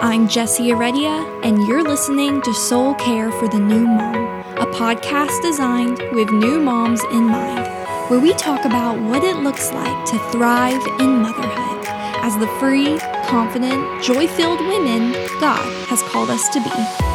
I'm Jessie Heredia, and you're listening to Soul Care for the New Mom, a podcast designed with new moms in mind, where we talk about what it looks like to thrive in motherhood as the free, confident, joy filled women God has called us to be.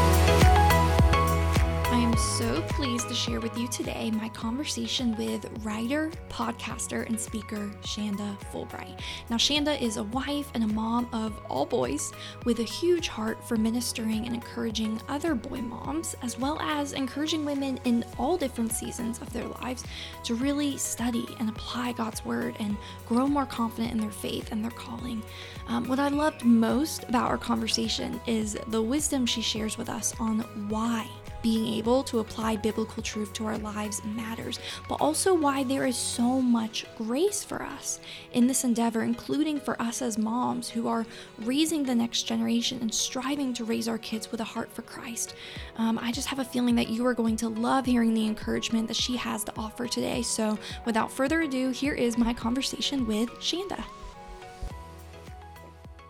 Conversation with writer, podcaster, and speaker Shanda Fulbright. Now, Shanda is a wife and a mom of all boys with a huge heart for ministering and encouraging other boy moms, as well as encouraging women in all different seasons of their lives to really study and apply God's word and grow more confident in their faith and their calling. Um, what I loved most about our conversation is the wisdom she shares with us on why being able to apply biblical truth to our lives matters, but also why there is so much grace for us in this endeavor, including for us as moms who are raising the next generation and striving to raise our kids with a heart for Christ. Um, I just have a feeling that you are going to love hearing the encouragement that she has to offer today. So, without further ado, here is my conversation with Shanda.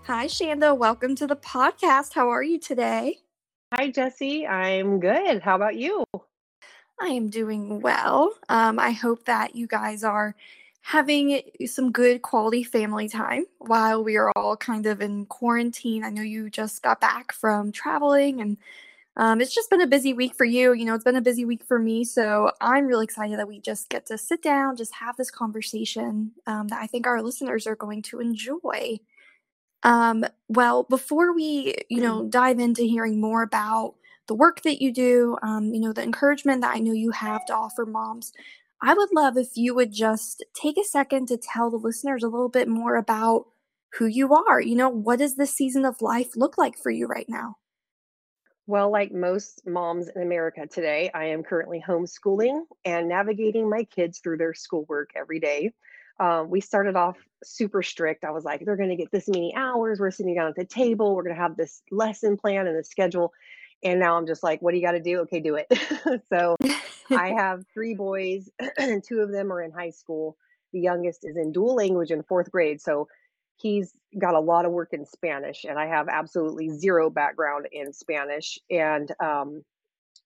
Hi, Shanda. Welcome to the podcast. How are you today? Hi, Jesse. I'm good. How about you? I am doing well. Um, I hope that you guys are having some good quality family time while we are all kind of in quarantine. I know you just got back from traveling and um, it's just been a busy week for you. You know, it's been a busy week for me. So I'm really excited that we just get to sit down, just have this conversation um, that I think our listeners are going to enjoy. Um, well, before we, you know, mm-hmm. dive into hearing more about the work that you do, um, you know, the encouragement that I know you have to offer moms, I would love if you would just take a second to tell the listeners a little bit more about who you are. You know, what does this season of life look like for you right now? Well, like most moms in America today, I am currently homeschooling and navigating my kids through their schoolwork every day. Um, we started off super strict. I was like, they're going to get this many hours. We're sitting down at the table. We're going to have this lesson plan and the schedule. And now I'm just like, what do you got to do? Okay, do it. so I have three boys, and two of them are in high school. The youngest is in dual language in fourth grade. So he's got a lot of work in Spanish, and I have absolutely zero background in Spanish. And um,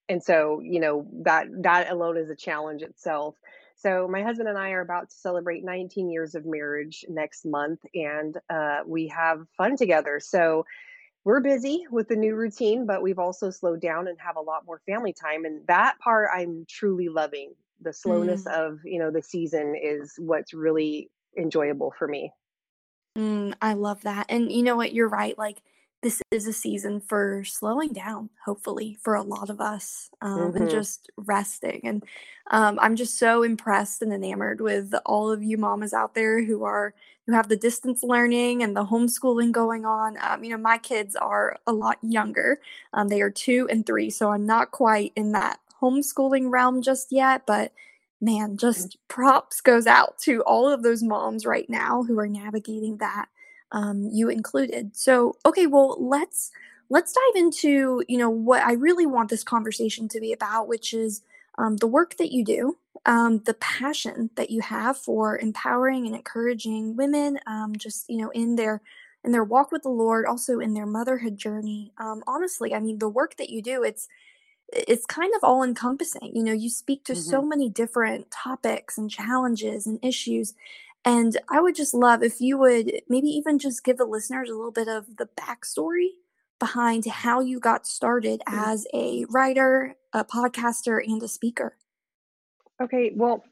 and so you know that that alone is a challenge itself so my husband and I are about to celebrate 19 years of marriage next month, and uh, we have fun together. So we're busy with the new routine, but we've also slowed down and have a lot more family time, and that part I'm truly loving. The slowness mm. of you know the season is what's really enjoyable for me. Mm, I love that, and you know what? You're right. Like this is a season for slowing down, hopefully, for a lot of us um, mm-hmm. and just resting. And um, I'm just so impressed and enamored with all of you mamas out there who are who have the distance learning and the homeschooling going on. Um, you know, my kids are a lot younger; um, they are two and three, so I'm not quite in that homeschooling realm just yet. But man, mm. just props goes out to all of those moms right now who are navigating that um, you included. So, okay, well, let's let's dive into you know what I really want this conversation to be about, which is um, the work that you do, um, the passion that you have for empowering and encouraging women, um, just you know in their in their walk with the Lord, also in their motherhood journey. Um, honestly, I mean, the work that you do, it's it's kind of all encompassing. You know, you speak to mm-hmm. so many different topics and challenges and issues and I would just love if you would maybe even just give the listeners a little bit of the backstory behind how you got started mm. as a writer, a podcaster, and a speaker. Okay, well,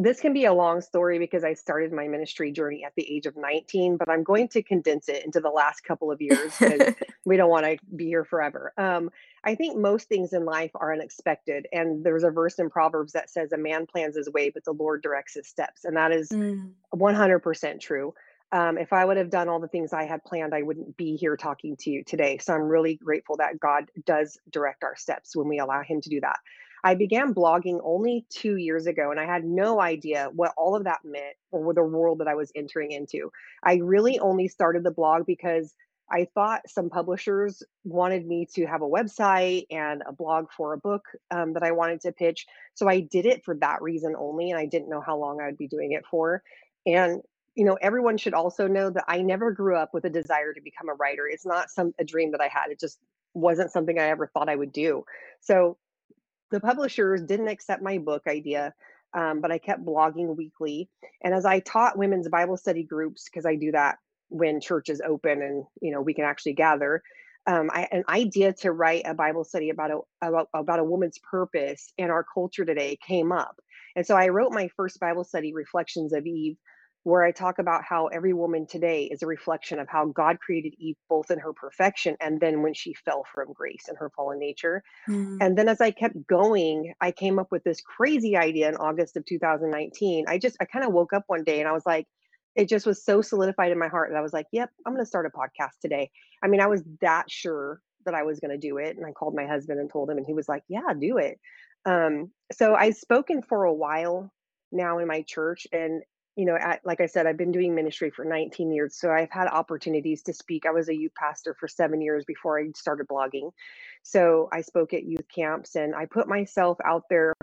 this can be a long story because I started my ministry journey at the age of 19, but I'm going to condense it into the last couple of years because we don't want to be here forever. Um, I think most things in life are unexpected. And there's a verse in Proverbs that says, A man plans his way, but the Lord directs his steps. And that is mm. 100% true. Um, if I would have done all the things I had planned, I wouldn't be here talking to you today. So I'm really grateful that God does direct our steps when we allow Him to do that. I began blogging only two years ago, and I had no idea what all of that meant or the world that I was entering into. I really only started the blog because I thought some publishers wanted me to have a website and a blog for a book um, that I wanted to pitch. So I did it for that reason only, and I didn't know how long I would be doing it for. And you know, everyone should also know that I never grew up with a desire to become a writer. It's not some a dream that I had. It just wasn't something I ever thought I would do. So the publishers didn't accept my book idea, um, but I kept blogging weekly. And as I taught women's Bible study groups, because I do that when church is open and you know we can actually gather, um, I, an idea to write a Bible study about a about, about a woman's purpose in our culture today came up. And so I wrote my first Bible study, Reflections of Eve, where I talk about how every woman today is a reflection of how God created Eve, both in her perfection and then when she fell from grace and her fallen nature. Mm. And then as I kept going, I came up with this crazy idea in August of 2019. I just, I kind of woke up one day and I was like, it just was so solidified in my heart that I was like, yep, I'm going to start a podcast today. I mean, I was that sure that I was going to do it. And I called my husband and told him, and he was like, yeah, do it. Um, so I've spoken for a while now in my church and you know at, like i said i've been doing ministry for 19 years so i've had opportunities to speak. I was a youth pastor for seven years before i started blogging. So i spoke at youth camps and i put myself out there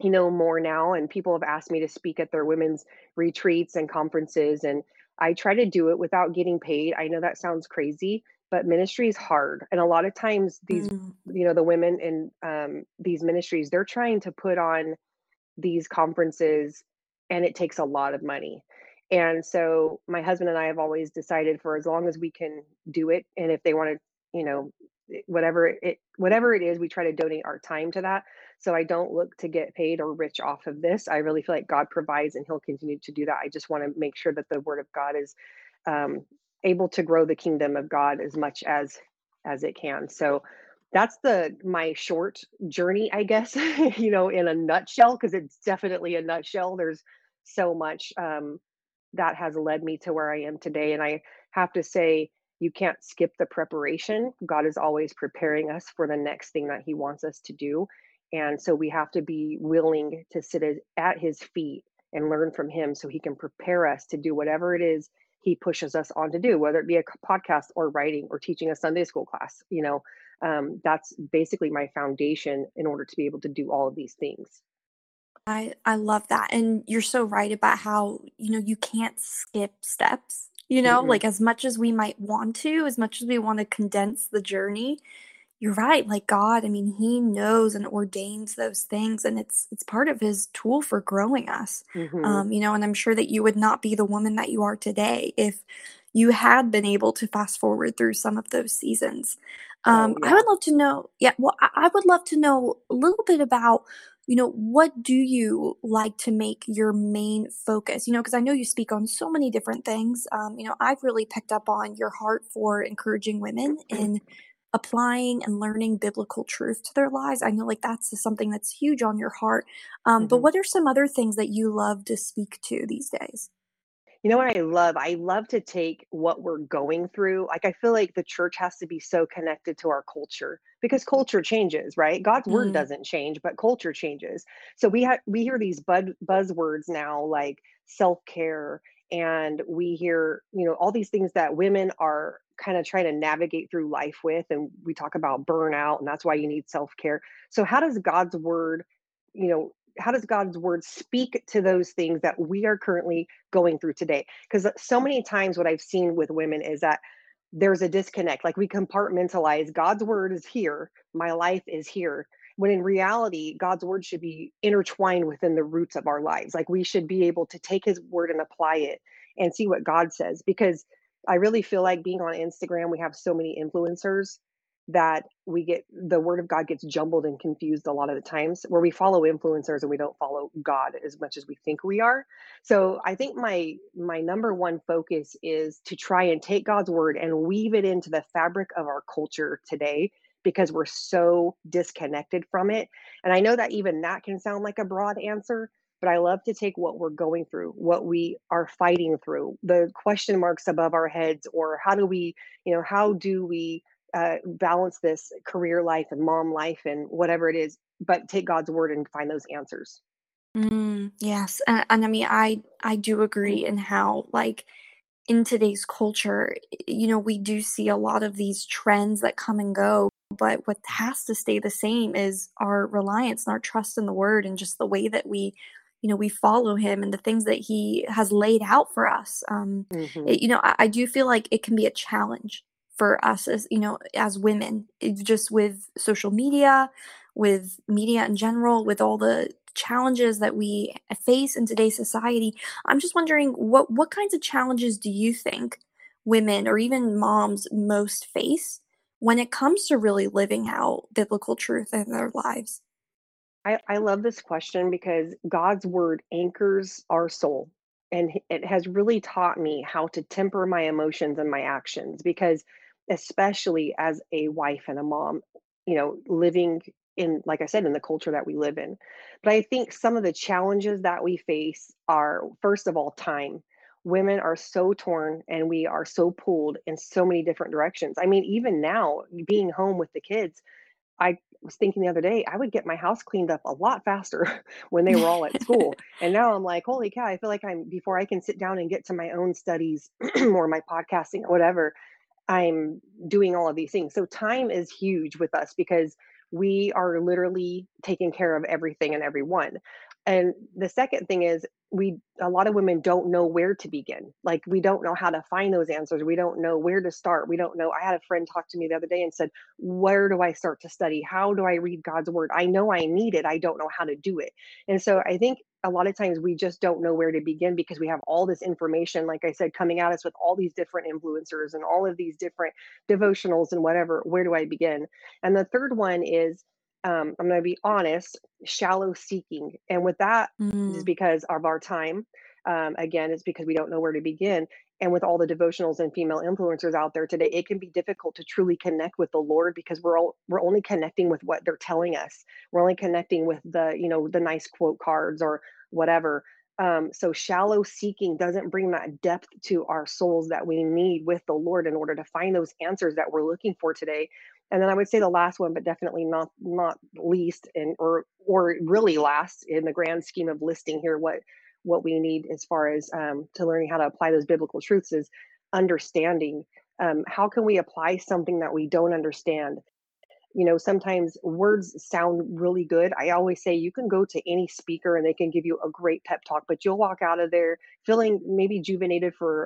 you know more now and people have asked me to speak at their women's retreats and conferences and i try to do it without getting paid. I know that sounds crazy but ministry is hard and a lot of times these mm. you know the women in um, these ministries they're trying to put on these conferences and it takes a lot of money. And so my husband and i have always decided for as long as we can do it and if they want to you know whatever it whatever it is we try to donate our time to that. So i don't look to get paid or rich off of this. I really feel like god provides and he'll continue to do that. I just want to make sure that the word of god is um, able to grow the kingdom of god as much as as it can. So that's the my short journey i guess you know in a nutshell because it's definitely a nutshell there's so much um, that has led me to where i am today and i have to say you can't skip the preparation. God is always preparing us for the next thing that he wants us to do and so we have to be willing to sit at his feet and learn from him so he can prepare us to do whatever it is he pushes us on to do whether it be a podcast or writing or teaching a sunday school class you know um, that's basically my foundation in order to be able to do all of these things I I love that. And you're so right about how, you know, you can't skip steps. You know, mm-hmm. like as much as we might want to, as much as we want to condense the journey, you're right. Like God, I mean, he knows and ordains those things and it's it's part of his tool for growing us. Mm-hmm. Um, you know, and I'm sure that you would not be the woman that you are today if you had been able to fast forward through some of those seasons. Oh, um, yeah. I would love to know, yeah, well, I, I would love to know a little bit about, you know, what do you like to make your main focus? You know, because I know you speak on so many different things. Um, you know, I've really picked up on your heart for encouraging women in applying and learning biblical truth to their lives. I know like that's something that's huge on your heart. Um, mm-hmm. But what are some other things that you love to speak to these days? You know what I love? I love to take what we're going through. Like I feel like the church has to be so connected to our culture because culture changes, right? God's word mm. doesn't change, but culture changes. So we have we hear these bud- buzzwords now like self-care and we hear, you know, all these things that women are kind of trying to navigate through life with and we talk about burnout and that's why you need self-care. So how does God's word you know how does God's word speak to those things that we are currently going through today? Because so many times what I've seen with women is that there's a disconnect. Like we compartmentalize God's word is here, my life is here. When in reality, God's word should be intertwined within the roots of our lives. Like we should be able to take his word and apply it and see what God says. Because I really feel like being on Instagram, we have so many influencers that we get the word of God gets jumbled and confused a lot of the times where we follow influencers and we don't follow God as much as we think we are. So I think my my number one focus is to try and take God's word and weave it into the fabric of our culture today because we're so disconnected from it. And I know that even that can sound like a broad answer, but I love to take what we're going through, what we are fighting through, the question marks above our heads or how do we, you know, how do we uh, balance this career life and mom life and whatever it is, but take God's word and find those answers. Mm, yes, and, and I mean, I I do agree in how like in today's culture, you know, we do see a lot of these trends that come and go, but what has to stay the same is our reliance and our trust in the word and just the way that we you know we follow him and the things that he has laid out for us um hmm it, you know I, I do feel like it can be a challenge for us as you know as women just with social media with media in general with all the challenges that we face in today's society i'm just wondering what what kinds of challenges do you think women or even moms most face when it comes to really living out biblical truth in their lives I, I love this question because God's word anchors our soul. And it has really taught me how to temper my emotions and my actions because, especially as a wife and a mom, you know, living in, like I said, in the culture that we live in. But I think some of the challenges that we face are, first of all, time. Women are so torn and we are so pulled in so many different directions. I mean, even now, being home with the kids, I was thinking the other day, I would get my house cleaned up a lot faster when they were all at school. And now I'm like, holy cow, I feel like I'm before I can sit down and get to my own studies or my podcasting or whatever, I'm doing all of these things. So time is huge with us because we are literally taking care of everything and everyone. And the second thing is we a lot of women don't know where to begin. Like we don't know how to find those answers. We don't know where to start. We don't know. I had a friend talk to me the other day and said, "Where do I start to study? How do I read God's word? I know I need it. I don't know how to do it." And so I think a lot of times we just don't know where to begin because we have all this information like I said coming at us with all these different influencers and all of these different devotionals and whatever. Where do I begin? And the third one is um, I'm going to be honest, shallow seeking. And with that, is Mm, because of our time. Um, again, it's because we don't know where to begin. And with all the devotionals and female influencers out there today, it can be difficult to truly connect with the Lord because we're all we're only connecting with what they're telling us. We're only connecting with the, you know, the nice quote cards or whatever. Um, so shallow seeking doesn't bring that depth to our souls that we need with the Lord in order to find those answers that we're looking for today. And then I would say the last one, but definitely not not least, and or or really last in the grand scheme of listing here what what we need as far as um, to learning how to apply those biblical truths is understanding. Um, how can we apply something that we don't understand? You know, sometimes words sound really good. I always say you can go to any speaker and they can give you a great pep talk, but you'll walk out of there feeling maybe juvenated for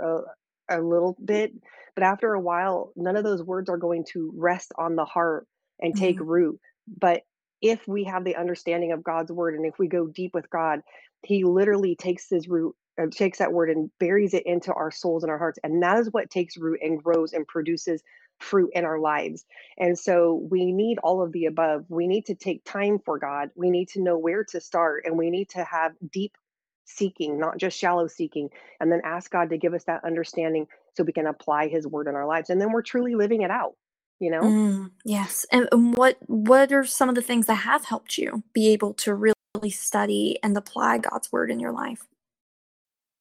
a, a little bit. But after a while, none of those words are going to rest on the heart and take mm, root. But if we have the understanding of God's word and if we go deep with God, He literally takes His root, uh, takes that word and buries it into our souls and our hearts. And that is what takes root and grows and produces fruit in our lives. And so we need all of the above. We need to take time for God. We need to know where to start and we need to have deep seeking, not just shallow seeking, and then ask God to give us that understanding so we can apply his word in our lives. And then we're truly living it out, you know? mm, yes. And, and what what are some of the things that have helped you be able to really study and apply God's word in your life?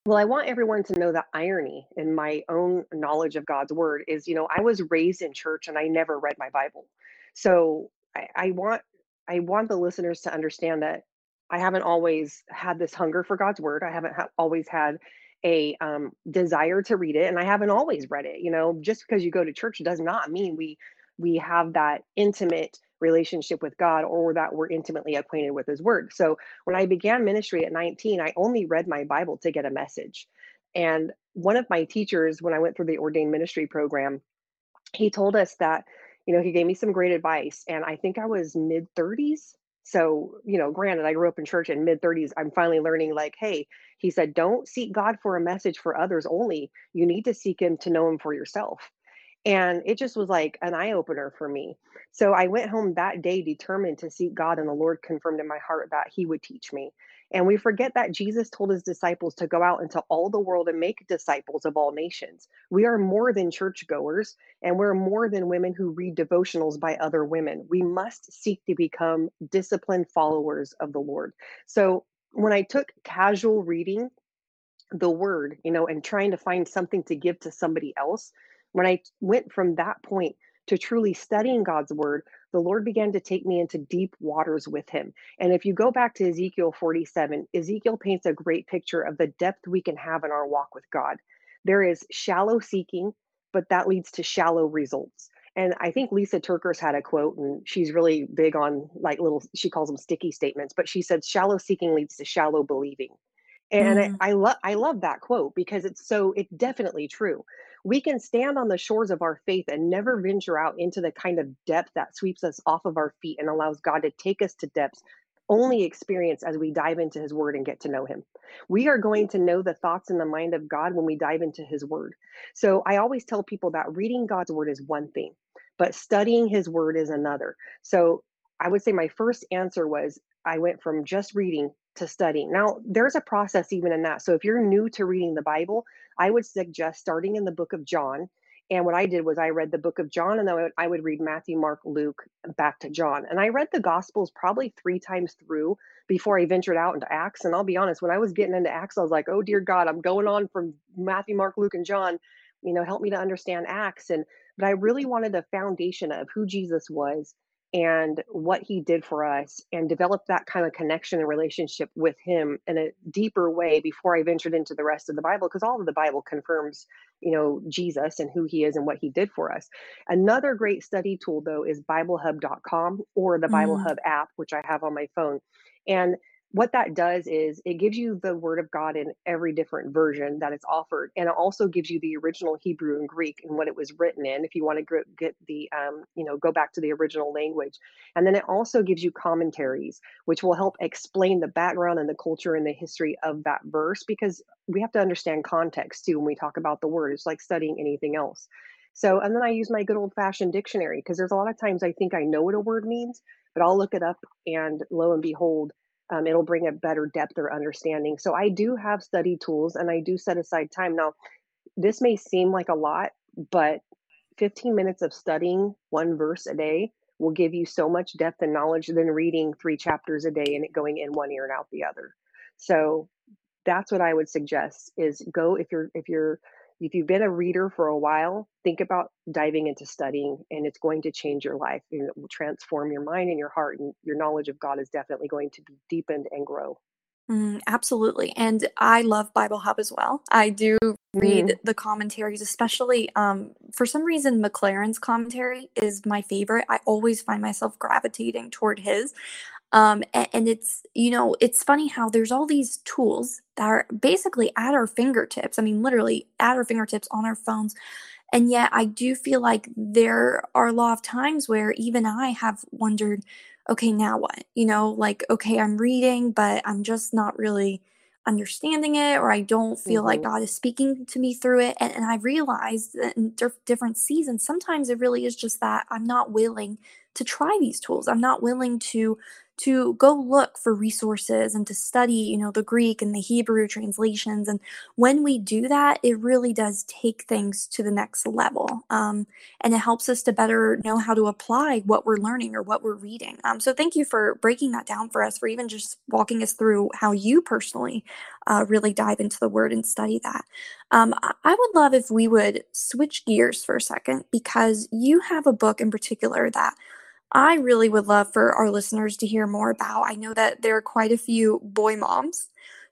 Well, I want everyone to know the irony in my own knowledge of God's word is, you know, I was raised in church and I never read my Bible. So I, I want I want the listeners to understand that I haven't always had this hunger for God's word. I haven't ha- always had a um, desire to read it, and I haven't always read it. You know, just because you go to church does not mean we we have that intimate relationship with God or that we're intimately acquainted with His Word. So when I began ministry at 19, I only read my Bible to get a message. And one of my teachers, when I went through the ordained ministry program, he told us that, you know, he gave me some great advice. And I think I was mid 30s. So, you know, granted, I grew up in church in mid 30s. I'm finally learning, like, hey, he said, don't seek God for a message for others only. You need to seek him to know him for yourself. And it just was like an eye opener for me. So I went home that day determined to seek God, and the Lord confirmed in my heart that He would teach me. And we forget that Jesus told His disciples to go out into all the world and make disciples of all nations. We are more than churchgoers, and we're more than women who read devotionals by other women. We must seek to become disciplined followers of the Lord. So when I took casual reading, the word, you know, and trying to find something to give to somebody else. When I went from that point to truly studying God's word, the Lord began to take me into deep waters with him. And if you go back to Ezekiel 47, Ezekiel paints a great picture of the depth we can have in our walk with God. There is shallow seeking, but that leads to shallow results. And I think Lysa TerKeurst had a quote, and she's really big on like little, she calls them sticky statements, but she said, shallow seeking leads to shallow believing. And Mm, I, I love I love that quote because it's so it's definitely true. We can stand on the shores of our faith and never venture out into the kind of depth that sweeps us off of our feet and allows God to take us to depths only experience as we dive into his word and get to know him. We are going to know the thoughts and the mind of God when we dive into his word. So I always tell people that reading God's word is one thing, but studying his word is another. So I would say my first answer was I went from just reading to studying. Now, there's a process even in that. So if you're new to reading the Bible, I would suggest starting in the book of John. And what I did was I read the book of John and then I would, I would read Matthew, Mark, Luke, back to John. And I read the Gospels probably three times through before I ventured out into Acts. And I'll be honest, when I was getting into Acts, I was like, oh, dear God, I'm going on from Matthew, Mark, Luke, and John. You know, help me to understand Acts. And, but I really wanted a foundation of who Jesus was and what he did for us and develop that kind of connection and relationship with him in a deeper way before I ventured into the rest of the Bible because all of the Bible confirms, you know, Jesus and who he is and what he did for us. Another great study tool though is biblehub.com or the Bible mm, Hub app which I have on my phone. And what that does is it gives you the word of God in every different version that it's offered. And it also gives you the original Hebrew and Greek and what it was written in, if you want to get the, um, you know, go back to the original language. And then it also gives you commentaries, which will help explain the background and the culture and the history of that verse, because we have to understand context too when we talk about the word. It's like studying anything else. So, and then I use my good old fashioned dictionary because there's a lot of times I think I know what a word means, but I'll look it up and lo and behold, um, it'll bring a better depth or understanding. So I do have study tools and I do set aside time. Now, this may seem like a lot, but 15 minutes of studying one verse a day will give you so much depth and knowledge than reading three chapters a day and it going in one ear and out the other. So that's what I would suggest is go if you're if you're if you've been a reader for a while, think about diving into studying and it's going to change your life and it will transform your mind and your heart and your knowledge of God is definitely going to be deepened and grow. mm, absolutely. And I love Bible Hub as well. I do read Mm, the commentaries, especially um, for some reason, Maclaren's commentary is my favorite. I always find myself gravitating toward his. Um, and it's, you know, it's funny how there's all these tools that are basically at our fingertips. I mean, literally at our fingertips on our phones. And yet, I do feel like there are a lot of times where even I have wondered, okay, now what? You know, like, okay, I'm reading, but I'm just not really understanding it, or I don't feel like mhm, God is speaking to me through it. And, and I realized that in dif- different seasons, sometimes it really is just that I'm not willing to try these tools. I'm not willing to to go look for resources and to study, you know, the Greek and the Hebrew translations. And when we do that, it really does take things to the next level. Um, and it helps us to better know how to apply what we're learning or what we're reading. Um, so thank you for breaking that down for us, for even just walking us through how you personally uh, really dive into the word and study that. Um, I I would love if we would switch gears for a second because you have a book in particular that I really would love for our listeners to hear more about. I know that there are quite a few boy moms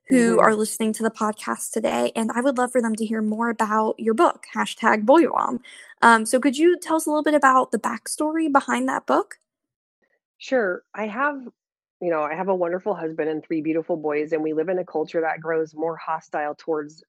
who mhm. are listening to the podcast today, and I would love for them to hear more about your book, hashtag boy mom. Um, so could you tell us a little bit about the backstory behind that book? Sure. I have, you know, I have a wonderful husband and three beautiful boys, and we live in a culture that grows more hostile towards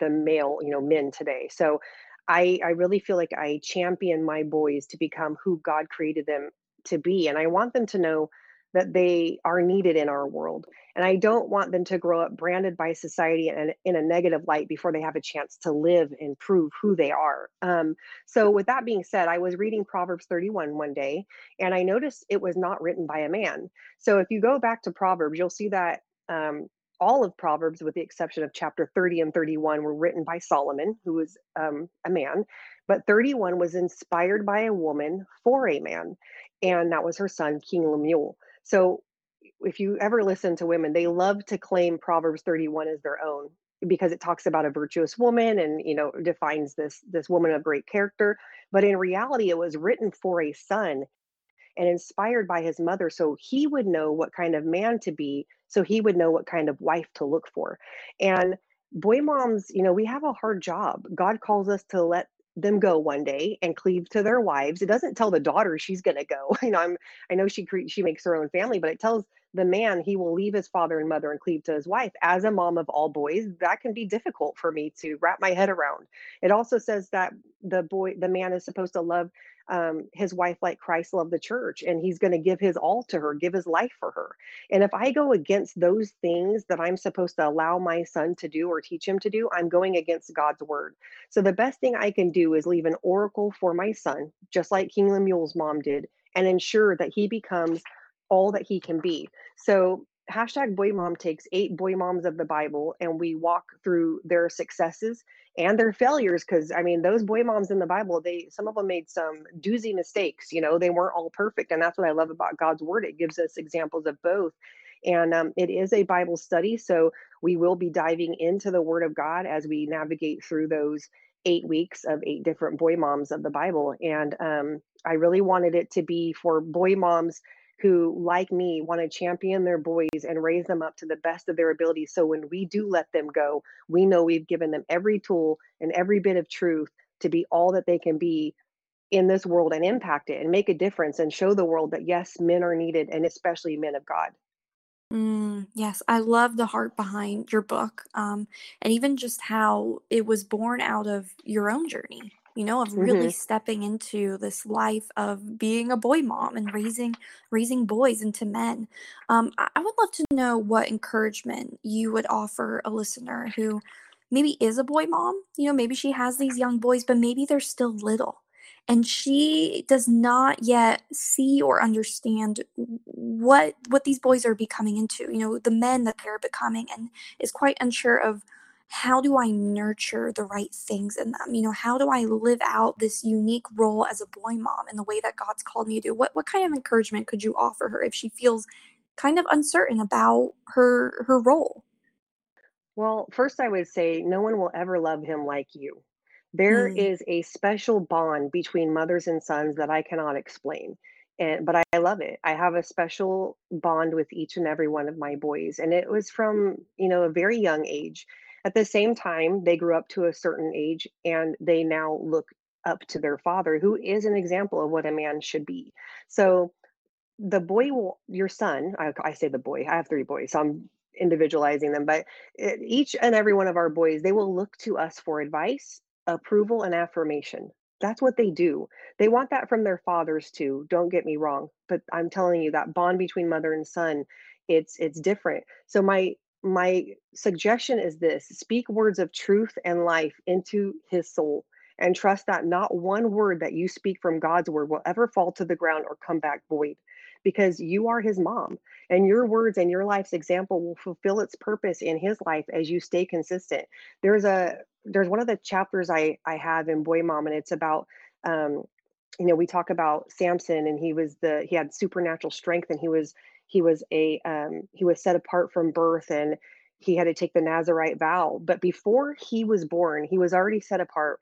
the male, you know, men today. So I I really feel like I champion my boys to become who God created them to be. And I want them to know that they are needed in our world. And I don't want them to grow up branded by society and in a negative light before they have a chance to live and prove who they are. Um, so, with that being said, I was reading Proverbs 31 one day and I noticed it was not written by a man. So if you go back to Proverbs, you'll see that um, all of Proverbs, with the exception of chapter 30 and 31, were written by Solomon, who was um, a man. But 31 was inspired by a woman for a man, and that was her son, King Lemuel. So if you ever listen to women, they love to claim Proverbs 31 as their own because it talks about a virtuous woman and you know defines this this woman of great character. But in reality it was written for a son and inspired by his mother so he would know what kind of man to be so he would know what kind of wife to look for. And boy moms you know we have a hard job. God calls us to let them go one day and cleave to their wives. It doesn't tell the daughter she's going to go. You know, I'm I know she cre- she makes her own family, but it tells the man he will leave his father and mother and cleave to his wife. As a mom of all boys, that can be difficult for me to wrap my head around. It also says that the boy the man is supposed to love um, his wife like Christ loved the church, and he's going to give his all to her, give his life for her. And if I go against those things that I'm supposed to allow my son to do or teach him to do, I'm going against God's word. So the best thing I can do is leave an oracle for my son, just like King Lemuel's mom did, and ensure that he becomes all that he can be. So hashtag boy mom takes eight boy moms of the bible and we walk through their successes and their failures because i mean those boy moms in the bible they some of them made some doozy mistakes you know they weren't all perfect and that's what i love about god's word. It gives us examples of both. And um, it is a bible study so we will be diving into the word of god as we navigate through those eight weeks of eight different boy moms of the bible. And um, i really wanted it to be for boy moms who, like me, want to champion their boys and raise them up to the best of their ability. So when we do let them go, we know we've given them every tool and every bit of truth to be all that they can be in this world and impact it and make a difference and show the world that yes, men are needed and especially men of God. Mm, yes, I love the heart behind your book, um, and even just how it was born out of your own journey you know, of really hmm stepping into this life of being a boy mom and raising raising boys into men. Um, I, I would love to know what encouragement you would offer a listener who maybe is a boy mom. You know, maybe she has these young boys, but maybe they're still little. And she does not yet see or understand what what these boys are becoming into, you know, the men that they're becoming, and is quite unsure of how do I nurture the right things in them? You know, how do I live out this unique role as a boy mom in the way that God's called me to do? What what kind of encouragement could you offer her if she feels kind of uncertain about her her role? Well, first, I would say no one will ever love him like you. There Mm, is a special bond between mothers and sons that I cannot explain. And but I love it. I have a special bond with each and every one of my boys. And it was from, you know, a very young age. At the same time, they grew up to a certain age and they now look up to their father, who is an example of what a man should be. So the boy will your son I, I say the boy i have three boys so i'm individualizing them but each and every one of our boys they will look to us for advice approval and affirmation. That's what they do. They want that from their fathers too don't get me wrong but i'm telling you that bond between mother and son it's it's different. So my my suggestion is this speak words of truth and life into his soul and trust that not one word that you speak from god's word will ever fall to the ground or come back void because you are his mom and your words and your life's example will fulfill its purpose in his life as you stay consistent. There's a there's one of the chapters i i have in boy mom and it's about um you know we talk about samson and he was the he had supernatural strength and he was he was a um he was set apart from birth and he had to take the nazarite vow but before he was born he was already set apart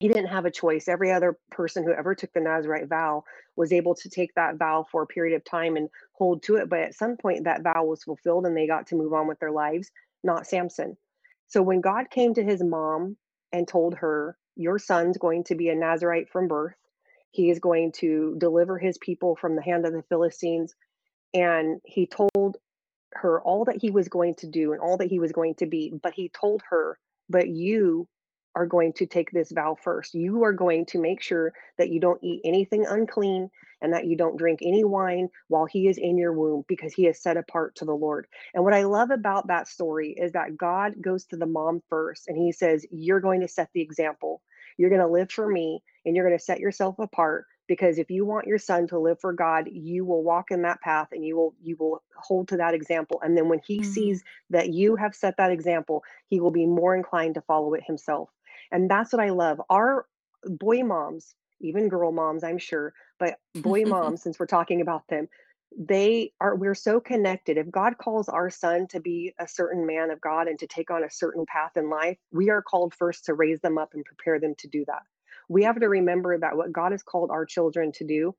he didn't have a choice. Every other person who ever took the Nazarite vow was able to take that vow for a period of time and hold to it. But at some point, that vow was fulfilled and they got to move on with their lives, not Samson. So when God came to his mom and told her, Your son's going to be a Nazarite from birth, he is going to deliver his people from the hand of the Philistines. And he told her all that he was going to do and all that he was going to be, but he told her, But you are going to take this vow first. You are going to make sure that you don't eat anything unclean and that you don't drink any wine while he is in your womb because he is set apart to the Lord. And what I love about that story is that God goes to the mom first and he says, You're going to set the example. You're going to live for me and you're going to set yourself apart because if you want your son to live for God, you will walk in that path and you will you will hold to that example. And then when he mm, sees that you have set that example, he will be more inclined to follow it himself. And that's what I love. Our boy moms, even girl moms, I'm sure, but boy moms, since we're talking about them, they are we're so connected. If God calls our son to be a certain man of God and to take on a certain path in life, we are called first to raise them up and prepare them to do that. We have to remember that what God has called our children to do,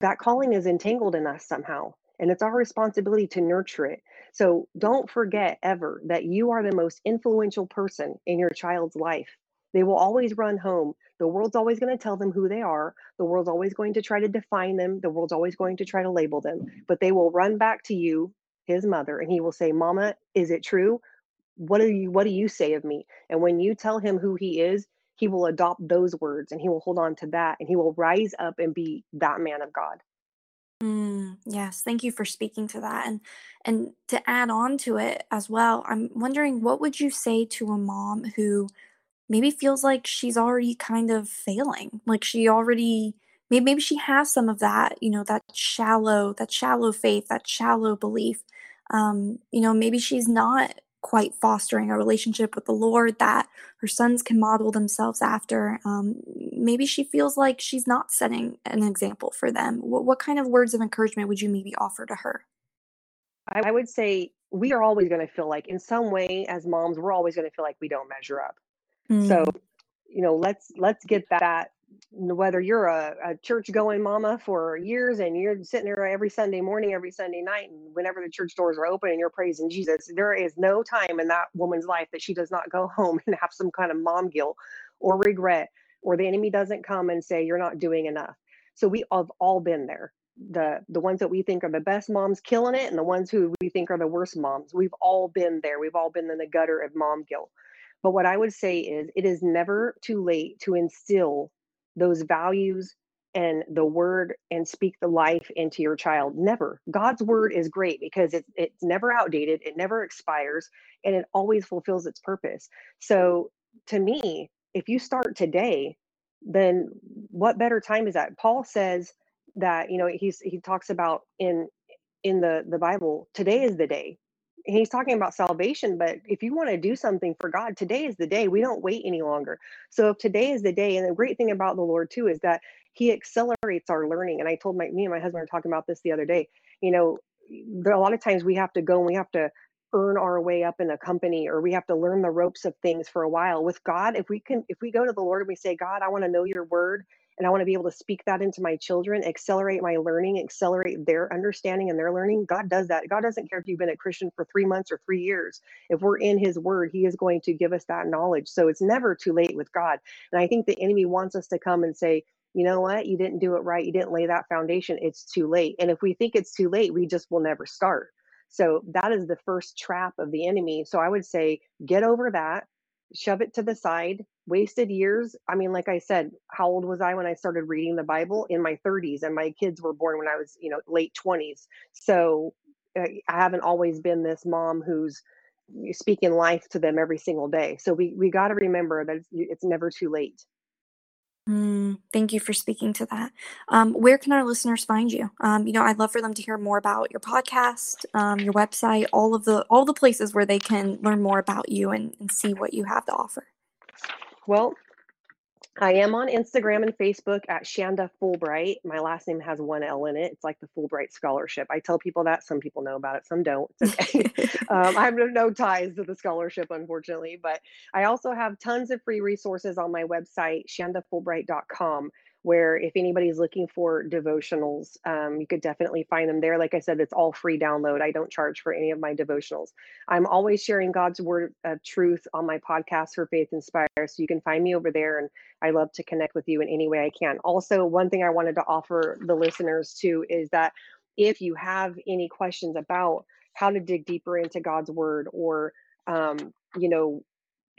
that calling is entangled in us somehow. And it's our responsibility to nurture it. So don't forget ever that you are the most influential person in your child's life They will always run home. The world's always going to tell them who they are. The world's always going to try to define them. The world's always going to try to label them. But they will run back to you, his mother, and he will say, "Mama, is it true? What do you what do you say of me?" And when you tell him who he is, he will adopt those words and he will hold on to that and he will rise up and be that man of God. Mm, yes, thank you for speaking to that. And and to add on to it as well, I'm wondering what would you say to a mom who maybe feels like she's already kind of failing? Like she already maybe maybe she has some of that, you know, that shallow, that shallow faith, that shallow belief. Um, you know, maybe she's not quite fostering a relationship with the Lord that her sons can model themselves after. Um, maybe she feels like she's not setting an example for them. What, what kind of words of encouragement would you maybe offer to her? I would say we are always going to feel like, in some way, as moms, we're always going to feel like we don't measure up. Mm. So, you know, let's let's get that whether you're a, a church going mama for years and you're sitting there every Sunday morning, every Sunday night, and whenever the church doors are open and you're praising Jesus, there is no time in that woman's life that she does not go home and have some kind of mom guilt or regret, or the enemy doesn't come and say, You're not doing enough. So we have all been there. The the ones that we think are the best moms killing it and the ones who we think are the worst moms. We've all been there. We've all been in the gutter of mom guilt. But what I would say is it is never too late to instill those values and the word and speak the life into your child. Never. God's word is great because it's it's never outdated it never expires and it always fulfills its purpose. So to me if you start today then what better time is that? Paul says that you know he's he talks about in in the the bible today is the day he's talking about salvation but if you want to do something for god today is the day we don't wait any longer. So if today is the day and the great thing about the lord too is that he accelerates our learning and i told my me and my husband were talking about this the other day you know there a lot of times we have to go and we have to earn our way up in a company or we have to learn the ropes of things for a while. With god if we can if we go to the lord and we say god i want to know your word and I want to be able to speak that into my children, accelerate my learning, accelerate their understanding and their learning. God does that. God doesn't care if you've been a Christian for three months or three years. If we're in His Word, He is going to give us that knowledge. So it's never too late with God. And I think the enemy wants us to come and say, you know what, you didn't do it right. You didn't lay that foundation. It's too late. And if we think it's too late, we just will never start. So that is the first trap of the enemy. So I would say, get over that, shove it to the side, wasted years. I mean, like I said, how old was I when I started reading the Bible? In my 30s, and my kids were born when I was, you know, late 20s. So uh, I haven't always been this mom who's speaking life to them every single day. So we we got to remember that it's, never too late. Mm, thank you for speaking to that. Um, where can our listeners find you? Um, you know, I'd love for them to hear more about your podcast, um, your website, all of the all the places where they can learn more about you and, and see what you have to offer. Well, I am on Instagram and Facebook at Shanda Fulbright. My last name has one L in it. It's like the Fulbright Scholarship. I tell people that. Some people know about it, some don't. It's okay. um, I have no ties to the scholarship, unfortunately. But I also have tons of free resources on my website, shandafulbright.com where if anybody's looking for devotionals, um, you could definitely find them there. Like I said, it's all free download. I don't charge for any of my devotionals. I'm always sharing God's word of truth on my podcast for Faith Inspire. So you can find me over there, and I love to connect with you in any way I can. Also, one thing I wanted to offer the listeners too is that if you have any questions about how to dig deeper into God's word or um, you know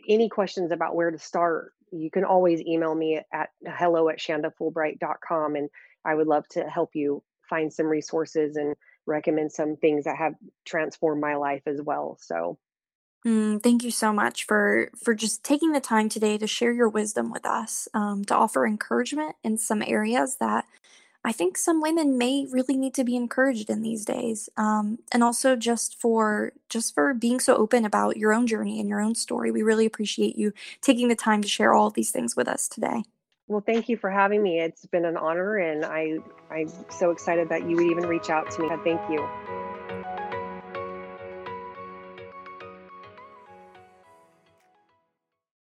any questions about where to start you can always email me at hello at shandafulbright.com and I would love to help you find some resources and recommend some things that have transformed my life as well. So mm, thank you so much for for just taking the time today to share your wisdom with us, um, to offer encouragement in some areas that I think some women may really need to be encouraged in these days. Um, and also just for just for being so open about your own journey and your own story. We really appreciate you taking the time to share all of these things with us today. Well, thank you for having me. It's been an honor and I I'm so excited that you would even reach out to me. Thank you.